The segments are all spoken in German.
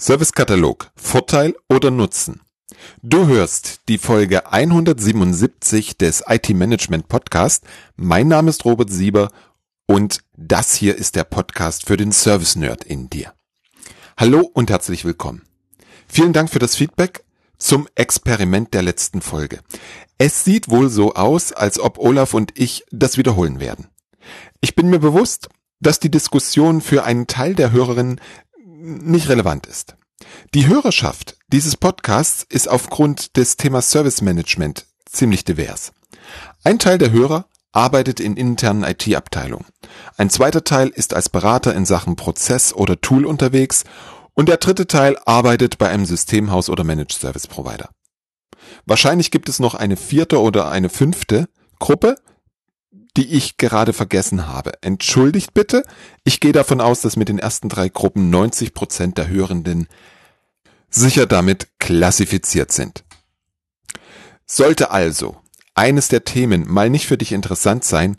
Servicekatalog Vorteil oder Nutzen? Du hörst die Folge 177 des IT Management Podcast. Mein Name ist Robert Sieber und das hier ist der Podcast für den Service Nerd in dir. Hallo und herzlich willkommen. Vielen Dank für das Feedback zum Experiment der letzten Folge. Es sieht wohl so aus, als ob Olaf und ich das wiederholen werden. Ich bin mir bewusst, dass die Diskussion für einen Teil der Hörerinnen nicht relevant ist. Die Hörerschaft dieses Podcasts ist aufgrund des Themas Service Management ziemlich divers. Ein Teil der Hörer arbeitet in internen IT-Abteilungen. Ein zweiter Teil ist als Berater in Sachen Prozess oder Tool unterwegs und der dritte Teil arbeitet bei einem Systemhaus oder Managed Service Provider. Wahrscheinlich gibt es noch eine vierte oder eine fünfte Gruppe, die ich gerade vergessen habe. Entschuldigt bitte. Ich gehe davon aus, dass mit den ersten drei Gruppen 90 Prozent der Hörenden sicher damit klassifiziert sind. Sollte also eines der Themen mal nicht für dich interessant sein,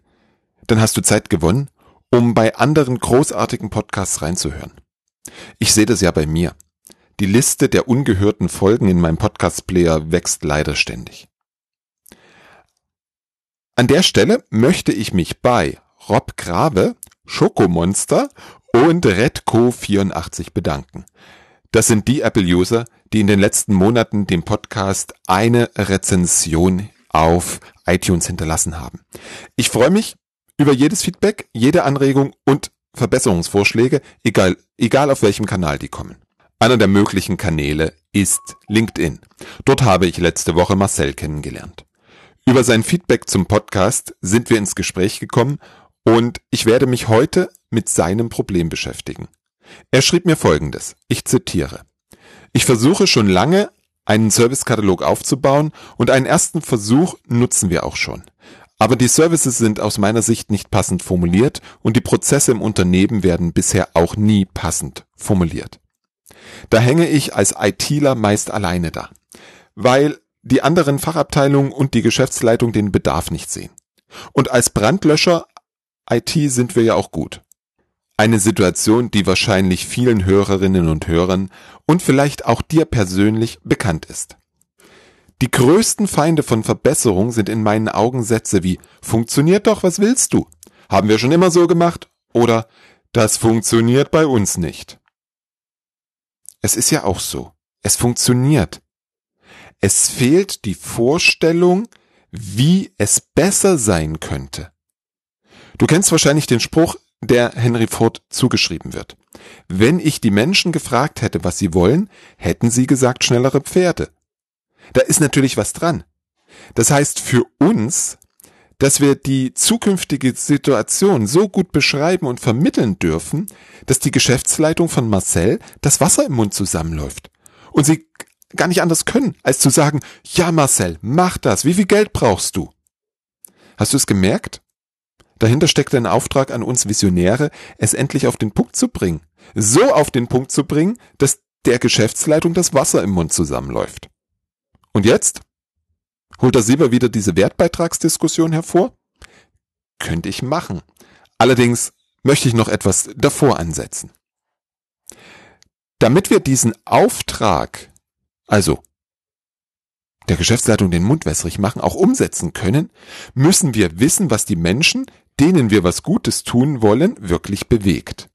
dann hast du Zeit gewonnen, um bei anderen großartigen Podcasts reinzuhören. Ich sehe das ja bei mir. Die Liste der ungehörten Folgen in meinem Podcast-Player wächst leider ständig. An der Stelle möchte ich mich bei Rob Grave, Schokomonster und Redco84 bedanken. Das sind die Apple-User, die in den letzten Monaten dem Podcast eine Rezension auf iTunes hinterlassen haben. Ich freue mich über jedes Feedback, jede Anregung und Verbesserungsvorschläge, egal, egal auf welchem Kanal die kommen. Einer der möglichen Kanäle ist LinkedIn. Dort habe ich letzte Woche Marcel kennengelernt. Über sein Feedback zum Podcast sind wir ins Gespräch gekommen und ich werde mich heute mit seinem Problem beschäftigen. Er schrieb mir Folgendes, ich zitiere. Ich versuche schon lange, einen Servicekatalog aufzubauen und einen ersten Versuch nutzen wir auch schon. Aber die Services sind aus meiner Sicht nicht passend formuliert und die Prozesse im Unternehmen werden bisher auch nie passend formuliert. Da hänge ich als ITler meist alleine da, weil die anderen Fachabteilungen und die Geschäftsleitung den Bedarf nicht sehen. Und als Brandlöscher IT sind wir ja auch gut. Eine Situation, die wahrscheinlich vielen Hörerinnen und Hörern und vielleicht auch dir persönlich bekannt ist. Die größten Feinde von Verbesserung sind in meinen Augen Sätze wie funktioniert doch, was willst du? Haben wir schon immer so gemacht? Oder das funktioniert bei uns nicht. Es ist ja auch so. Es funktioniert. Es fehlt die Vorstellung, wie es besser sein könnte. Du kennst wahrscheinlich den Spruch, der Henry Ford zugeschrieben wird. Wenn ich die Menschen gefragt hätte, was sie wollen, hätten sie gesagt schnellere Pferde. Da ist natürlich was dran. Das heißt für uns, dass wir die zukünftige Situation so gut beschreiben und vermitteln dürfen, dass die Geschäftsleitung von Marcel das Wasser im Mund zusammenläuft. Und sie gar nicht anders können, als zu sagen, ja Marcel, mach das, wie viel Geld brauchst du? Hast du es gemerkt? Dahinter steckt ein Auftrag an uns Visionäre, es endlich auf den Punkt zu bringen. So auf den Punkt zu bringen, dass der Geschäftsleitung das Wasser im Mund zusammenläuft. Und jetzt? Holt der Sieber wieder diese Wertbeitragsdiskussion hervor? Könnte ich machen. Allerdings möchte ich noch etwas davor ansetzen. Damit wir diesen Auftrag also der Geschäftsleitung den Mund wässrig machen, auch umsetzen können, müssen wir wissen, was die Menschen, denen wir was Gutes tun wollen, wirklich bewegt.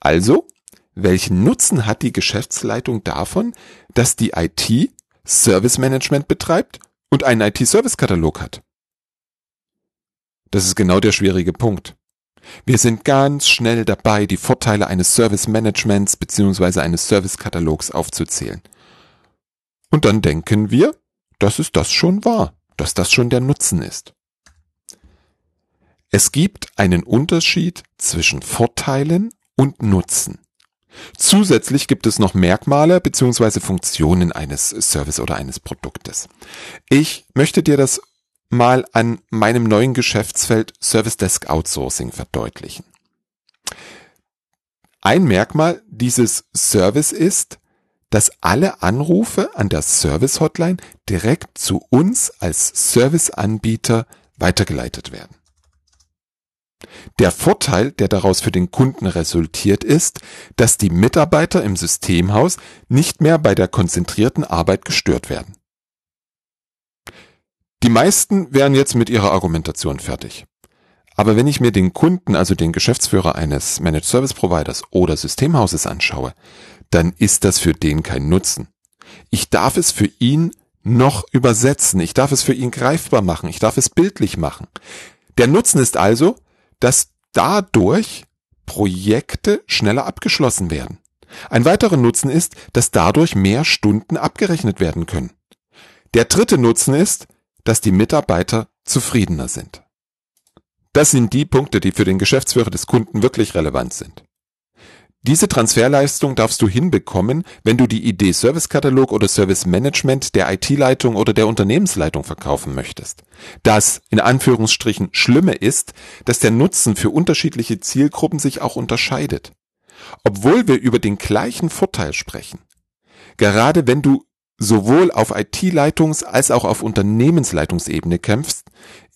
Also, welchen Nutzen hat die Geschäftsleitung davon, dass die IT Service Management betreibt und einen IT-Service-Katalog hat? Das ist genau der schwierige Punkt. Wir sind ganz schnell dabei, die Vorteile eines Service Managements bzw. eines Service-Katalogs aufzuzählen. Und dann denken wir, dass es das schon war, dass das schon der Nutzen ist. Es gibt einen Unterschied zwischen Vorteilen und Nutzen. Zusätzlich gibt es noch Merkmale bzw. Funktionen eines Service oder eines Produktes. Ich möchte dir das mal an meinem neuen Geschäftsfeld Service Desk Outsourcing verdeutlichen. Ein Merkmal dieses Service ist, dass alle Anrufe an der Service Hotline direkt zu uns als Serviceanbieter weitergeleitet werden. Der Vorteil, der daraus für den Kunden resultiert, ist, dass die Mitarbeiter im Systemhaus nicht mehr bei der konzentrierten Arbeit gestört werden. Die meisten wären jetzt mit ihrer Argumentation fertig. Aber wenn ich mir den Kunden, also den Geschäftsführer eines Managed Service Providers oder Systemhauses anschaue, dann ist das für den kein Nutzen. Ich darf es für ihn noch übersetzen, ich darf es für ihn greifbar machen, ich darf es bildlich machen. Der Nutzen ist also, dass dadurch Projekte schneller abgeschlossen werden. Ein weiterer Nutzen ist, dass dadurch mehr Stunden abgerechnet werden können. Der dritte Nutzen ist, dass die Mitarbeiter zufriedener sind. Das sind die Punkte, die für den Geschäftsführer des Kunden wirklich relevant sind. Diese Transferleistung darfst du hinbekommen, wenn du die Idee Servicekatalog oder Service Management der IT-Leitung oder der Unternehmensleitung verkaufen möchtest. Das in Anführungsstrichen Schlimme ist, dass der Nutzen für unterschiedliche Zielgruppen sich auch unterscheidet. Obwohl wir über den gleichen Vorteil sprechen. Gerade wenn du sowohl auf IT-Leitungs- als auch auf Unternehmensleitungsebene kämpfst,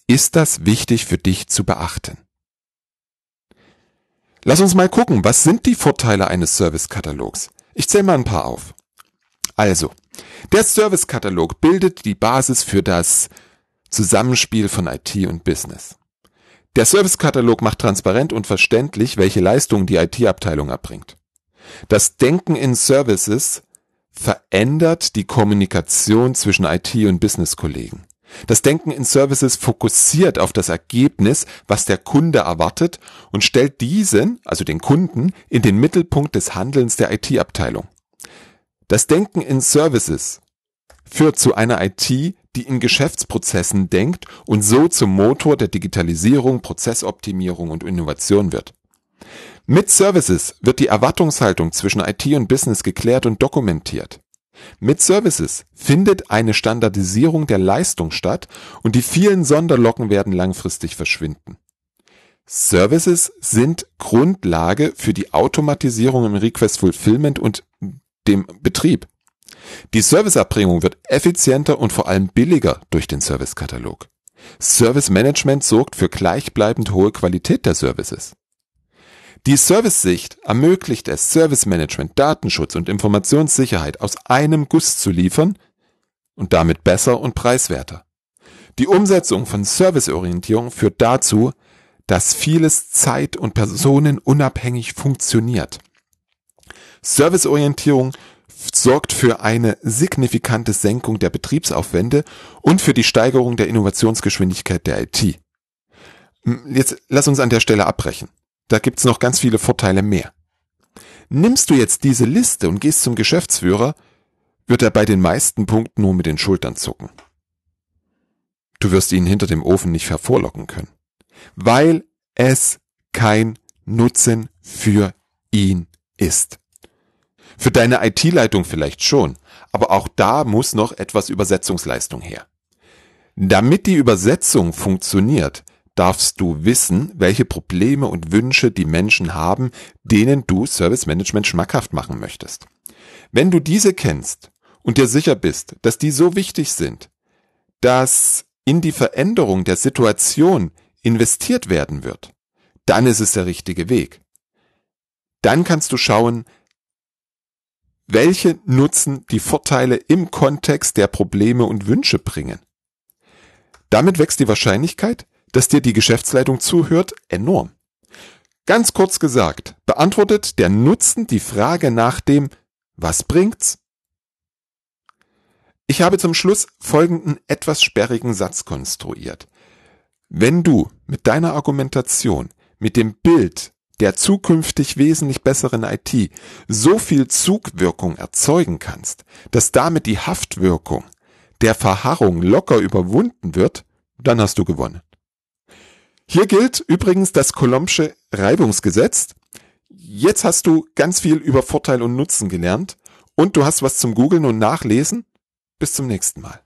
ist das wichtig für dich zu beachten. Lass uns mal gucken, was sind die Vorteile eines Servicekatalogs? Ich zähle mal ein paar auf. Also, der Servicekatalog bildet die Basis für das Zusammenspiel von IT und Business. Der Servicekatalog macht transparent und verständlich, welche Leistungen die IT-Abteilung erbringt. Das Denken in Services verändert die Kommunikation zwischen IT und Business-Kollegen. Das Denken in Services fokussiert auf das Ergebnis, was der Kunde erwartet und stellt diesen, also den Kunden, in den Mittelpunkt des Handelns der IT-Abteilung. Das Denken in Services führt zu einer IT, die in Geschäftsprozessen denkt und so zum Motor der Digitalisierung, Prozessoptimierung und Innovation wird. Mit Services wird die Erwartungshaltung zwischen IT und Business geklärt und dokumentiert. Mit Services findet eine Standardisierung der Leistung statt und die vielen Sonderlocken werden langfristig verschwinden. Services sind Grundlage für die Automatisierung im Request Fulfillment und dem Betrieb. Die Serviceerbringung wird effizienter und vor allem billiger durch den Servicekatalog. Service Management sorgt für gleichbleibend hohe Qualität der Services. Die Service-Sicht ermöglicht es, Service Management, Datenschutz und Informationssicherheit aus einem Guss zu liefern und damit besser und preiswerter. Die Umsetzung von Serviceorientierung führt dazu, dass vieles zeit- und personenunabhängig funktioniert. Serviceorientierung sorgt für eine signifikante Senkung der Betriebsaufwände und für die Steigerung der Innovationsgeschwindigkeit der IT. Jetzt lass uns an der Stelle abbrechen. Da gibt's noch ganz viele Vorteile mehr. Nimmst du jetzt diese Liste und gehst zum Geschäftsführer, wird er bei den meisten Punkten nur mit den Schultern zucken. Du wirst ihn hinter dem Ofen nicht hervorlocken können, weil es kein Nutzen für ihn ist. Für deine IT-Leitung vielleicht schon, aber auch da muss noch etwas Übersetzungsleistung her. Damit die Übersetzung funktioniert, darfst du wissen, welche Probleme und Wünsche die Menschen haben, denen du Service Management schmackhaft machen möchtest. Wenn du diese kennst und dir sicher bist, dass die so wichtig sind, dass in die Veränderung der Situation investiert werden wird, dann ist es der richtige Weg. Dann kannst du schauen, welche Nutzen die Vorteile im Kontext der Probleme und Wünsche bringen. Damit wächst die Wahrscheinlichkeit, dass dir die Geschäftsleitung zuhört, enorm. Ganz kurz gesagt, beantwortet der Nutzen die Frage nach dem Was bringt's? Ich habe zum Schluss folgenden etwas sperrigen Satz konstruiert. Wenn du mit deiner Argumentation, mit dem Bild der zukünftig wesentlich besseren IT so viel Zugwirkung erzeugen kannst, dass damit die Haftwirkung der Verharrung locker überwunden wird, dann hast du gewonnen. Hier gilt übrigens das Kolombsche Reibungsgesetz. Jetzt hast du ganz viel über Vorteil und Nutzen gelernt und du hast was zum Googlen und Nachlesen. Bis zum nächsten Mal.